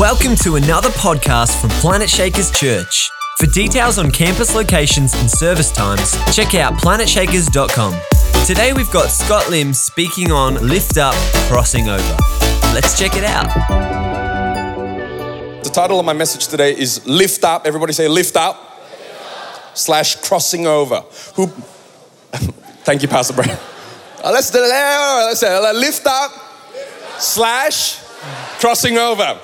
Welcome to another podcast from Planet Shakers Church. For details on campus locations and service times, check out planetshakers.com. Today we've got Scott Lim speaking on Lift Up, Crossing Over. Let's check it out. The title of my message today is Lift Up. Everybody say Lift Up, slash Crossing Over. Who? Thank you, Pastor. Uh, let's Let's say uh, Lift Up, slash Crossing Over.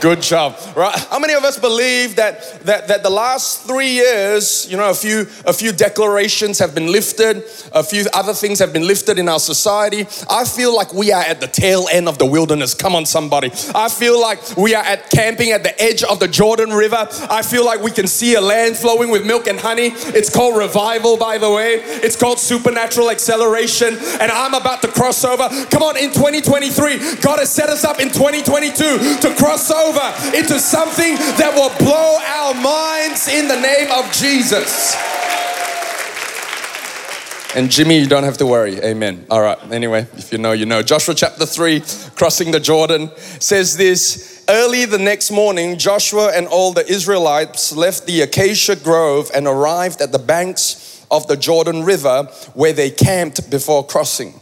Good job. Right? How many of us believe that, that, that the last three years, you know, a few, a few declarations have been lifted, a few other things have been lifted in our society? I feel like we are at the tail end of the wilderness. Come on, somebody. I feel like we are at camping at the edge of the Jordan River. I feel like we can see a land flowing with milk and honey. It's called revival, by the way. It's called supernatural acceleration. And I'm about to cross over. Come on, in 2023, God has set us up in 2022 to cross over over into something that will blow our minds in the name of Jesus. And Jimmy, you don't have to worry. Amen. All right. Anyway, if you know, you know. Joshua chapter 3, crossing the Jordan, says this Early the next morning, Joshua and all the Israelites left the acacia grove and arrived at the banks of the Jordan River where they camped before crossing.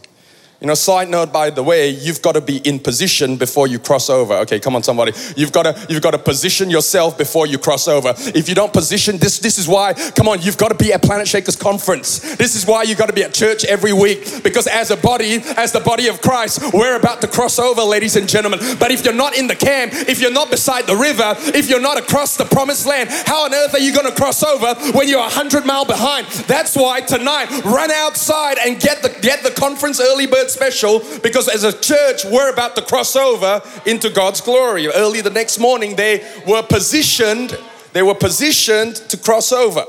You know, side note by the way, you've got to be in position before you cross over. Okay, come on, somebody. You've got to you've got to position yourself before you cross over. If you don't position, this this is why. Come on, you've got to be at Planet Shakers conference. This is why you've got to be at church every week because as a body, as the body of Christ, we're about to cross over, ladies and gentlemen. But if you're not in the camp, if you're not beside the river, if you're not across the promised land, how on earth are you going to cross over when you're 100 mile behind? That's why tonight, run outside and get the get the conference early bird special because as a church, we're about to cross over into God's glory. Early the next morning, they were positioned, they were positioned to cross over.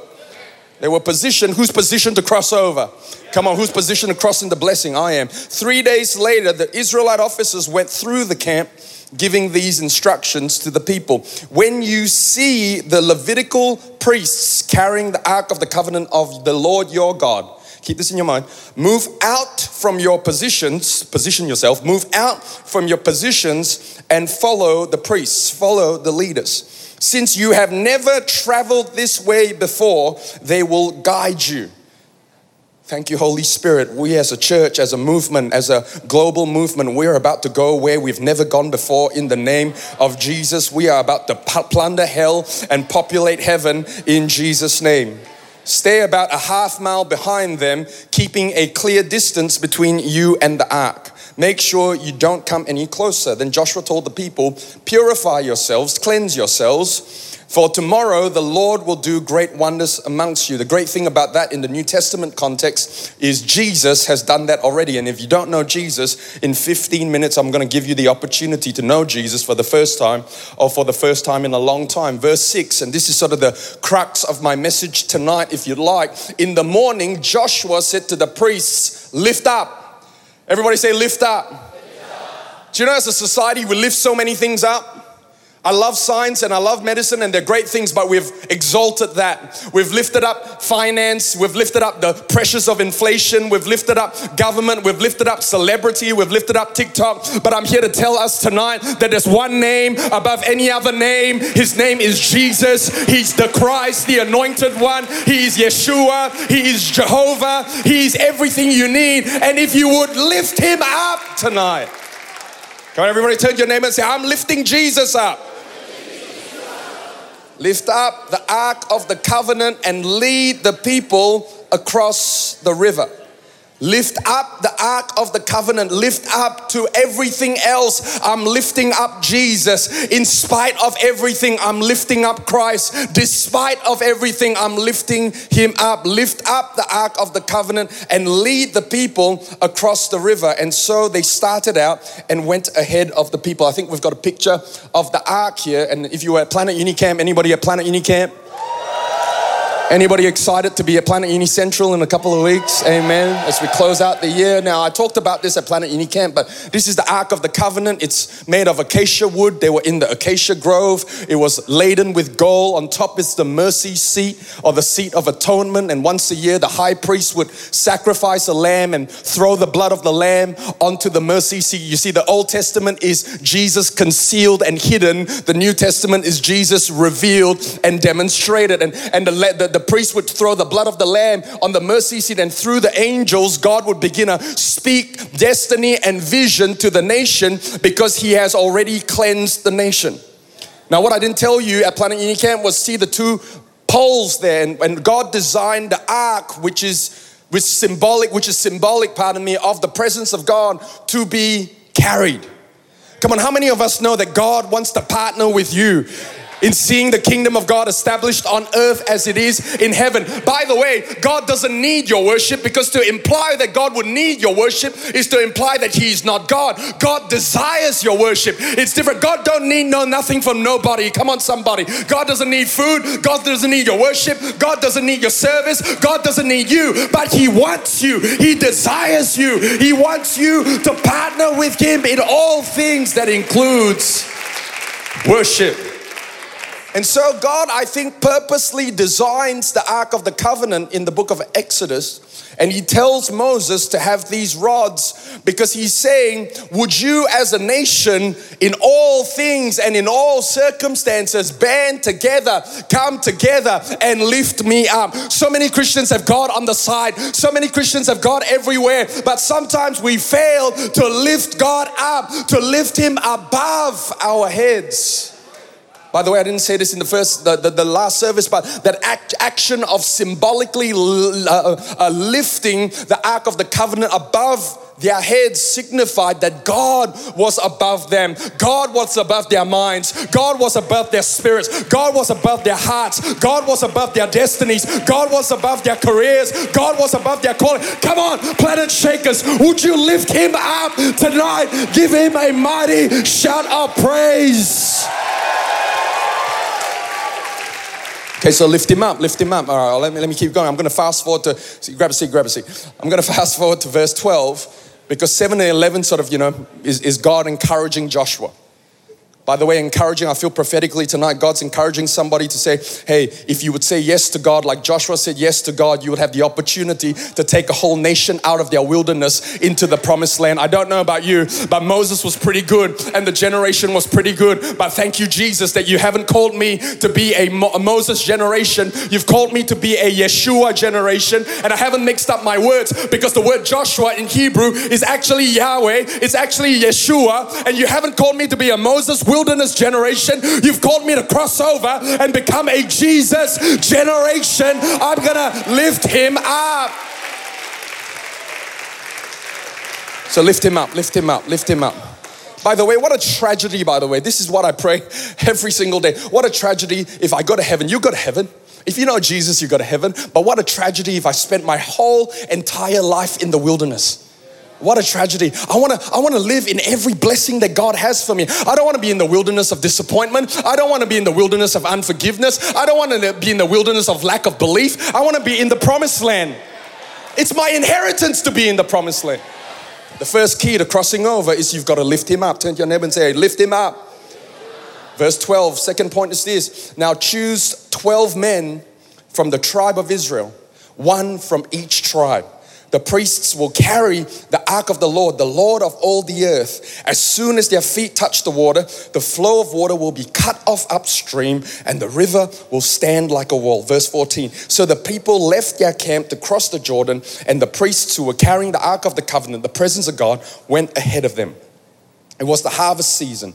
They were positioned. Who's positioned to cross over? Come on, who's positioned to cross into blessing? I am. Three days later, the Israelite officers went through the camp giving these instructions to the people. When you see the Levitical priests carrying the ark of the covenant of the Lord your God, Keep this in your mind. Move out from your positions, position yourself, move out from your positions and follow the priests, follow the leaders. Since you have never traveled this way before, they will guide you. Thank you, Holy Spirit. We, as a church, as a movement, as a global movement, we're about to go where we've never gone before in the name of Jesus. We are about to plunder hell and populate heaven in Jesus' name. Stay about a half mile behind them, keeping a clear distance between you and the ark. Make sure you don't come any closer. Then Joshua told the people, Purify yourselves, cleanse yourselves for tomorrow, the Lord will do great wonders amongst you. The great thing about that in the New Testament context is Jesus has done that already. And if you don't know Jesus, in 15 minutes, I'm going to give you the opportunity to know Jesus for the first time or for the first time in a long time. Verse 6, and this is sort of the crux of my message tonight, if you'd like. In the morning, Joshua said to the priests, Lift up. Everybody say, Lift up. Lift up. Do you know, as a society, we lift so many things up? I love science and I love medicine and they're great things, but we've exalted that. We've lifted up finance, we've lifted up the pressures of inflation, we've lifted up government, we've lifted up celebrity, we've lifted up TikTok. But I'm here to tell us tonight that there's one name above any other name. His name is Jesus. He's the Christ, the anointed one. He is Yeshua. He is Jehovah. He is everything you need. And if you would lift him up tonight, Come on, everybody, turn your name and say, I'm lifting Jesus up. Lift up the ark of the covenant and lead the people across the river. Lift up the ark of the covenant. Lift up to everything else. I'm lifting up Jesus. In spite of everything, I'm lifting up Christ. Despite of everything, I'm lifting him up. Lift up the ark of the covenant and lead the people across the river. And so they started out and went ahead of the people. I think we've got a picture of the ark here. And if you were at Planet Unicamp, anybody at Planet Unicamp? Anybody excited to be at Planet Uni Central in a couple of weeks? Amen. As we close out the year. Now, I talked about this at Planet Uni Camp, but this is the Ark of the Covenant. It's made of acacia wood. They were in the acacia grove. It was laden with gold. On top is the mercy seat or the seat of atonement. And once a year, the high priest would sacrifice a lamb and throw the blood of the lamb onto the mercy seat. You see, the Old Testament is Jesus concealed and hidden, the New Testament is Jesus revealed and demonstrated. And, and the, the, the priest would throw the blood of the lamb on the mercy seat, and through the angels, God would begin to speak destiny and vision to the nation because He has already cleansed the nation. Now, what I didn't tell you at Planet Unicamp was see the two poles there, and, and God designed the ark, which is which symbolic, which is symbolic, pardon me, of the presence of God to be carried. Come on, how many of us know that God wants to partner with you? In seeing the kingdom of God established on earth as it is in heaven. By the way, God doesn't need your worship because to imply that God would need your worship is to imply that He is not God. God desires your worship. It's different. God don't need no nothing from nobody. Come on, somebody. God doesn't need food. God doesn't need your worship. God doesn't need your service. God doesn't need you, but He wants you. He desires you. He wants you to partner with Him in all things that includes worship. And so, God, I think, purposely designs the Ark of the Covenant in the book of Exodus. And he tells Moses to have these rods because he's saying, Would you, as a nation, in all things and in all circumstances, band together, come together, and lift me up? So many Christians have God on the side, so many Christians have God everywhere, but sometimes we fail to lift God up, to lift Him above our heads. By the way, I didn't say this in the first, the, the, the last service, but that act, action of symbolically uh, uh, lifting the Ark of the Covenant above their heads signified that God was above them. God was above their minds. God was above their spirits. God was above their hearts. God was above their destinies. God was above their careers. God was above their calling. Come on, planet shakers, would you lift him up tonight? Give him a mighty shout of praise. Okay, so lift him up, lift him up. All right, let me, let me keep going. I'm going to fast forward to, see, grab a seat, grab a seat. I'm going to fast forward to verse 12 because 7 and 11 sort of, you know, is, is God encouraging Joshua. By the way, encouraging, I feel prophetically tonight, God's encouraging somebody to say, hey, if you would say yes to God, like Joshua said yes to God, you would have the opportunity to take a whole nation out of their wilderness into the promised land. I don't know about you, but Moses was pretty good and the generation was pretty good. But thank you, Jesus, that you haven't called me to be a, Mo- a Moses generation. You've called me to be a Yeshua generation. And I haven't mixed up my words because the word Joshua in Hebrew is actually Yahweh, it's actually Yeshua. And you haven't called me to be a Moses wilderness generation. You've called me to cross over and become a Jesus generation. I'm gonna lift him up. So lift him up, lift him up, lift him up. By the way, what a tragedy, by the way. This is what I pray every single day. What a tragedy if I go to heaven. You go to heaven. If you know Jesus, you go to heaven. But what a tragedy if I spent my whole entire life in the wilderness. What a tragedy. I want to I want to live in every blessing that God has for me. I don't want to be in the wilderness of disappointment. I don't want to be in the wilderness of unforgiveness. I don't want to be in the wilderness of lack of belief. I want to be in the promised land. It's my inheritance to be in the promised land. The first key to crossing over is you've got to lift him up. Turn to your neighbor and say, lift him up. Verse 12, second point is this. Now choose 12 men from the tribe of Israel, one from each tribe the priests will carry the ark of the Lord, the Lord of all the earth. As soon as their feet touch the water, the flow of water will be cut off upstream and the river will stand like a wall. Verse 14. So the people left their camp to cross the Jordan, and the priests who were carrying the ark of the covenant, the presence of God, went ahead of them. It was the harvest season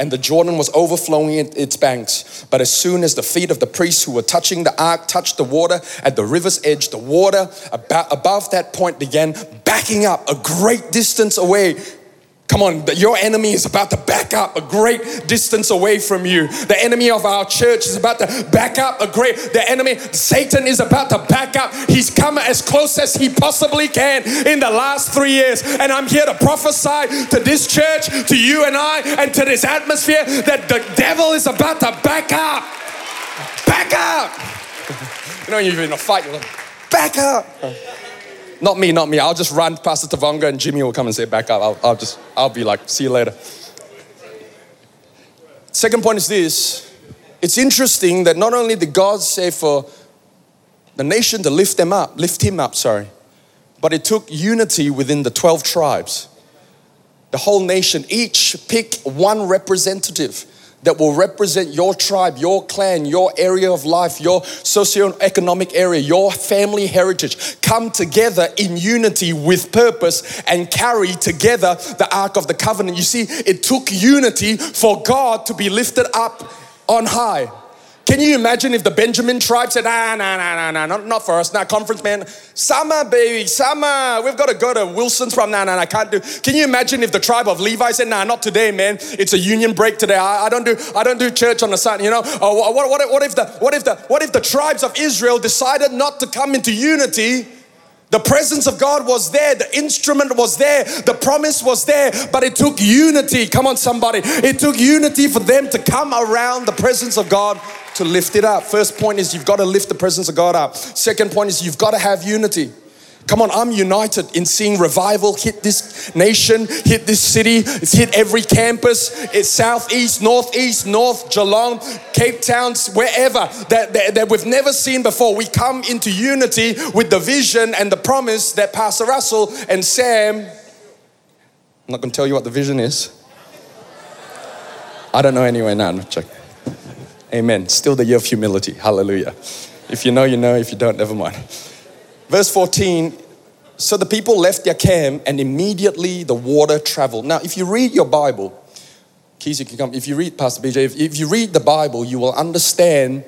and the Jordan was overflowing its banks. But as soon as the feet of the priests who were touching the ark touched the water at the river's edge, the water about, above that point began backing up a great distance away Come on, your enemy is about to back up a great distance away from you. The enemy of our church is about to back up a great, the enemy, Satan is about to back up. He's come as close as he possibly can in the last three years. And I'm here to prophesy to this church, to you and I, and to this atmosphere that the devil is about to back up. Back up. You know, you're in a fight, you're like, back up. Not me, not me. I'll just run past the Tavanga and Jimmy will come and say, back up. I'll, I'll just, I'll be like, see you later. Second point is this. It's interesting that not only did God say for the nation to lift them up, lift him up, sorry, but it took unity within the 12 tribes. The whole nation, each pick one representative that will represent your tribe, your clan, your area of life, your socio-economic area, your family heritage. Come together in unity with purpose and carry together the Ark of the Covenant. You see, it took unity for God to be lifted up on high. Can you imagine if the Benjamin tribe said, nah, nah, nah, nah, nah, not, not for us, nah, conference man, summer, baby, summer, we've got to go to Wilson's Prom, nah, nah, nah, I can't do. Can you imagine if the tribe of Levi said, nah, not today, man, it's a union break today, I, I don't do, I don't do church on the Sunday, you know? Uh, or what, what, what, if the, what, if the, what if the tribes of Israel decided not to come into unity? The presence of God was there, the instrument was there, the promise was there, but it took unity. Come on, somebody. It took unity for them to come around the presence of God to lift it up. First point is you've got to lift the presence of God up. Second point is you've got to have unity. Come on, I'm united in seeing revival hit this nation, hit this city. It's hit every campus. It's southeast, northeast, north, Geelong, Cape Town, wherever that, that, that, we've never seen before. We come into unity with the vision and the promise that Pastor Russell and Sam. I'm not to tell you what the vision is. I don't know anyway now. No, check. Amen. Still the year of humility. Hallelujah. If you know, you know. If you don't, never mind. Verse 14 So the people left their camp and immediately the water traveled. Now, if you read your Bible, Keys, you can come. If you read, Pastor BJ, if, if you read the Bible, you will understand,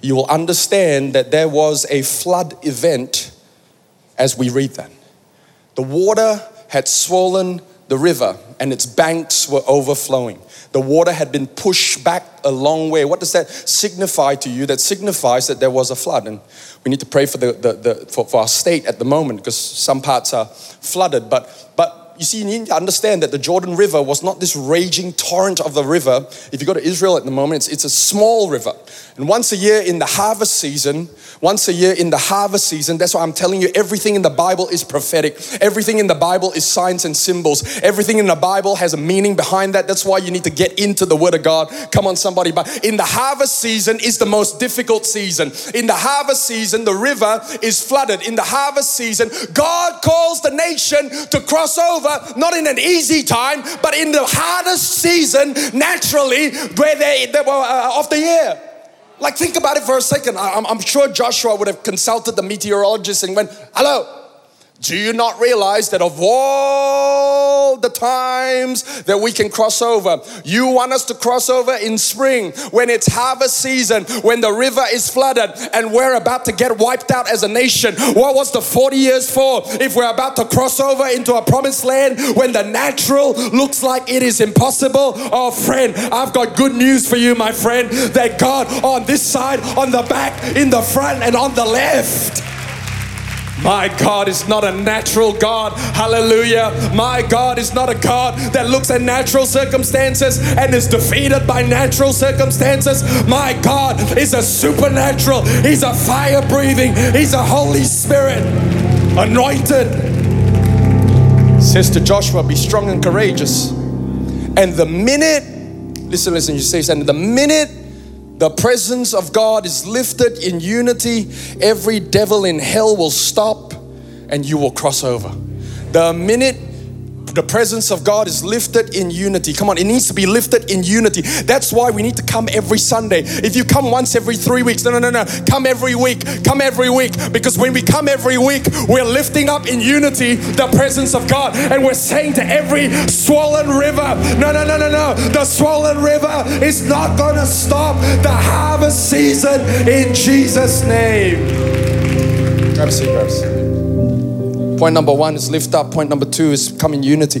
you will understand that there was a flood event as we read that. The water had swollen the river and its banks were overflowing. The water had been pushed back a long way. What does that signify to you? That signifies that there was a flood. And we need to pray for, the, the, the for, for our state at the moment because some parts are flooded. But, but you see, you need to understand that the Jordan River was not this raging torrent of the river. If you go to Israel at the moment, it's, it's a small river. And once a year in the harvest season, once a year in the harvest season, that's why I'm telling you everything in the Bible is prophetic. Everything in the Bible is signs and symbols. Everything in the Bible has a meaning behind that. That's why you need to get into the Word of God. Come on, somebody. But in the harvest season is the most difficult season. In the harvest season, the river is flooded. In the harvest season, God calls the nation to cross over over, not in an easy time, but in the hardest season naturally where they, they were uh, of the year. Like, think about it for a second. I'm, I'm sure Joshua would have consulted the meteorologist and went, Hello, do you not realize that of all the times that we can cross over, you want us to cross over in spring when it's harvest season, when the river is flooded and we're about to get wiped out as a nation? What was the 40 years for if we're about to cross over into a promised land when the natural looks like it is impossible? Oh, friend, I've got good news for you, my friend, that God on this side, on the back, in the front, and on the left my God is not a natural God. Hallelujah. My God is not a God that looks at natural circumstances and is defeated by natural circumstances. My God is a supernatural, He's a fire breathing, He's a Holy Spirit anointed. Says to Joshua, Be strong and courageous. And the minute, listen, listen, you say something, the minute the presence of God is lifted in unity, every devil in hell will stop and you will cross over. The minute the presence of God is lifted in unity. Come on, it needs to be lifted in unity. That's why we need to come every Sunday. If you come once every three weeks, no, no, no, no. Come every week. Come every week. Because when we come every week, we're lifting up in unity the presence of God. And we're saying to every swollen river, no, no, no, no, no. The swollen river is not going to stop the harvest season in Jesus' name. Grab a seat, grab a seat. Point number one is lift up. Point number two is come in unity.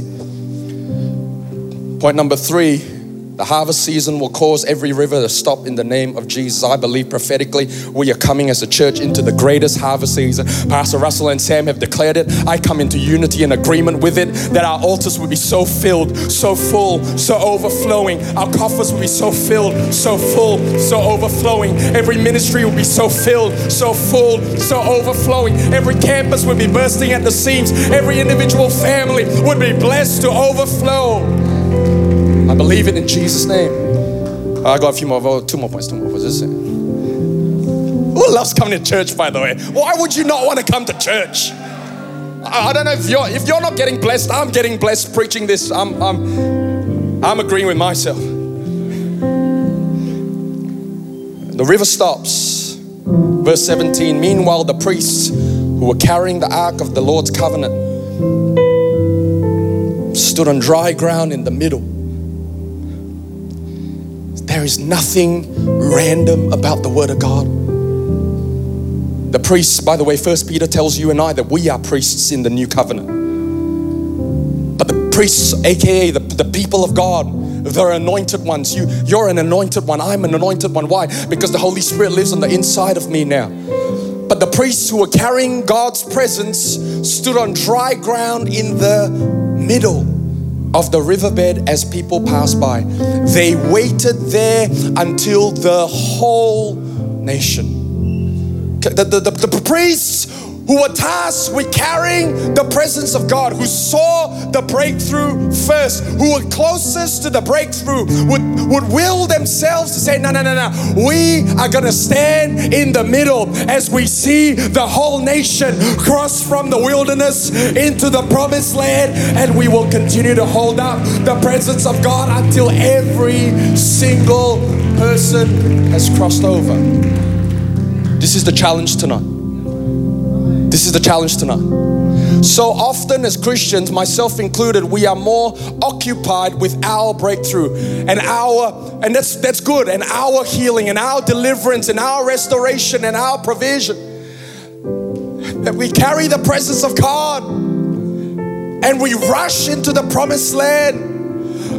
Point number three The harvest season will cause every river to stop in the name of Jesus. I believe prophetically we are coming as a church into the greatest harvest season. Pastor Russell and Sam have declared it. I come into unity and agreement with it that our altars will be so filled, so full, so overflowing. Our coffers will be so filled, so full, so overflowing. Every ministry will be so filled, so full, so overflowing. Every campus will be bursting at the seams. Every individual family would be blessed to overflow. Believe it in Jesus' name. I got a few more, two more points, two more points. This is it. Who loves coming to church, by the way? Why would you not want to come to church? I, I don't know if you're if you're not getting blessed. I'm getting blessed preaching this. I'm I'm I'm agreeing with myself. The river stops. Verse 17. Meanwhile, the priests who were carrying the ark of the Lord's covenant stood on dry ground in the middle there is nothing random about the Word of God. The priests, by the way, First Peter tells you and I that we are priests in the new covenant. But the priests, aka the, the people of God, they're anointed ones. You, you're an anointed one. I'm an anointed one. Why? Because the Holy Spirit lives on the inside of me now. But the priests who were carrying God's presence stood on dry ground in the middle of the riverbed as people passed by. They waited there until the whole nation. The, the, the, the priests who were tasked with carrying the presence of God, who saw the breakthrough first, who were closest to the breakthrough, would, would will themselves to say, No, no, no, no. We are going to stand in the middle as we see the whole nation cross from the wilderness into the promised land, and we will continue to hold up the presence of God until every single person has crossed over. This is the challenge tonight. This is the challenge tonight. So often, as Christians, myself included, we are more occupied with our breakthrough and our, and that's that's good, and our healing and our deliverance and our restoration and our provision. That we carry the presence of God and we rush into the promised land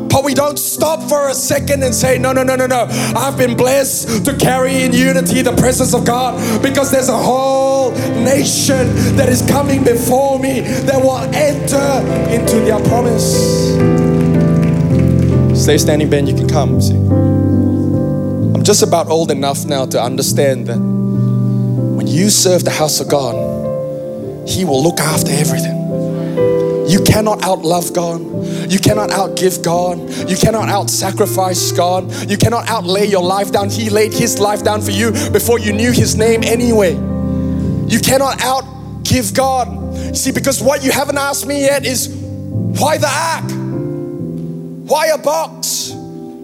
but we don't stop for a second and say, No, no, no, no, no. I've been blessed to carry in unity the presence of God because there's a whole nation that is coming before me that will enter into their promise. Stay standing, Ben. You can come. See. I'm just about old enough now to understand that when you serve the house of God, He will look after everything. You cannot outlove God. You cannot outgive God. You cannot out sacrifice God. You cannot outlay your life down. He laid His life down for you before you knew His name anyway. You cannot outgive God. See, because what you haven't asked me yet is why the ark? Why a box?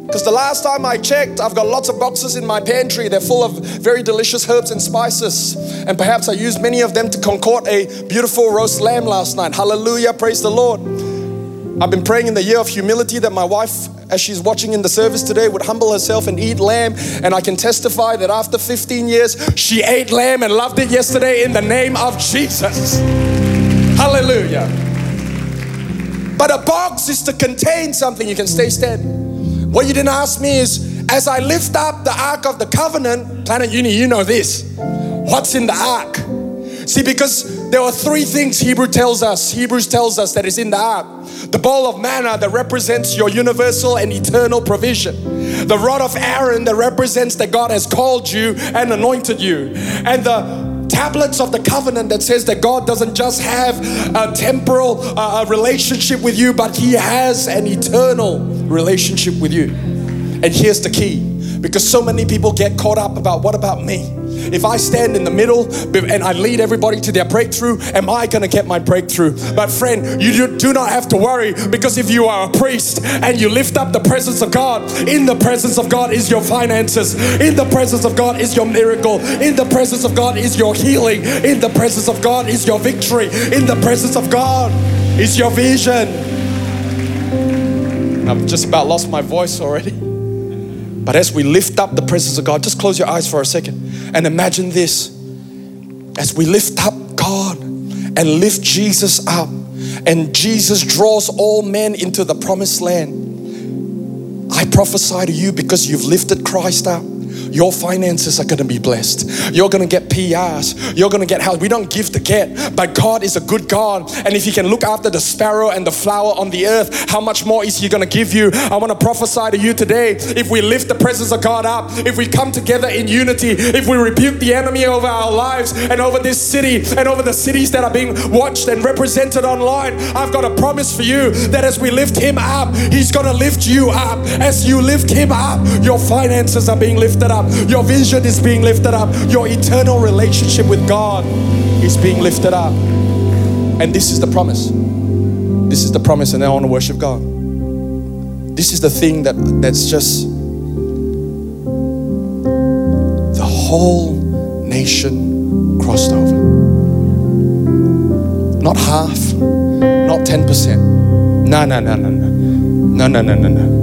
Because the last time I checked, I've got lots of boxes in my pantry. They're full of very delicious herbs and spices. And perhaps I used many of them to concord a beautiful roast lamb last night. Hallelujah, praise the Lord. I've been praying in the year of humility that my wife, as she's watching in the service today, would humble herself and eat lamb. And I can testify that after 15 years, she ate lamb and loved it yesterday in the name of Jesus. Hallelujah. But a box is to contain something. You can stay standing. What you didn't ask me is, as I lift up the Ark of the Covenant, Planet Uni, you know this. What's in the Ark? See, because there are three things Hebrew tells us. Hebrews tells us that is in the ark. The bowl of manna that represents your universal and eternal provision. The rod of Aaron that represents that God has called you and anointed you. And the tablets of the covenant that says that God doesn't just have a temporal uh, relationship with you, but He has an eternal relationship with you. And here's the key because so many people get caught up about what about me? If I stand in the middle and I lead everybody to their breakthrough, am I going to get my breakthrough? But friend, you do not have to worry because if you are a priest and you lift up the presence of God, in the presence of God is your finances, in the presence of God is your miracle, in the presence of God is your healing, in the presence of God is your victory, in the presence of God is your vision. I've just about lost my voice already. But as we lift up the presence of God, just close your eyes for a second and imagine this. As we lift up God and lift Jesus up, and Jesus draws all men into the promised land. I prophesy to you because you've lifted Christ up. Your finances are going to be blessed. You're going to get PRs. You're going to get help. We don't give to get, but God is a good God. And if He can look after the sparrow and the flower on the earth, how much more is He going to give you? I want to prophesy to you today. If we lift the presence of God up, if we come together in unity, if we rebuke the enemy over our lives and over this city and over the cities that are being watched and represented online, I've got a promise for you that as we lift Him up, He's going to lift you up. As you lift Him up, your finances are being lifted up up. Your vision is being lifted up. Your eternal relationship with God is being lifted up. And this is the promise. This is the promise, and I want to worship God. This is the thing that that's just the whole nation crossed over. Not half, not 10%. No, no, no, no, no. No, no, no, no, no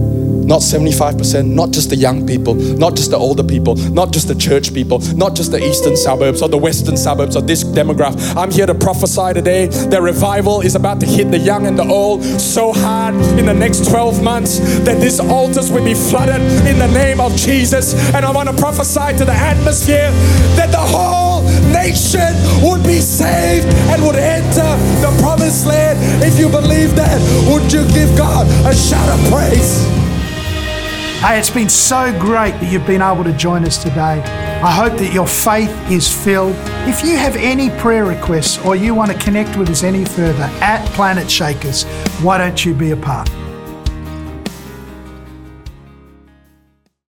not 75%, not just the young people, not just the older people, not just the church people, not just the eastern suburbs or the western suburbs or this demographic. I'm here to prophesy today that revival is about to hit the young and the old so hard in the next 12 months that these altars will be flooded in the name of Jesus. And I want to prophesy to the atmosphere that the whole nation would be saved and would enter the promised land. If you believe that, would you give God a shout of praise? Hey, it's been so great that you've been able to join us today. I hope that your faith is filled. If you have any prayer requests or you want to connect with us any further at Planet Shakers, why don't you be a part?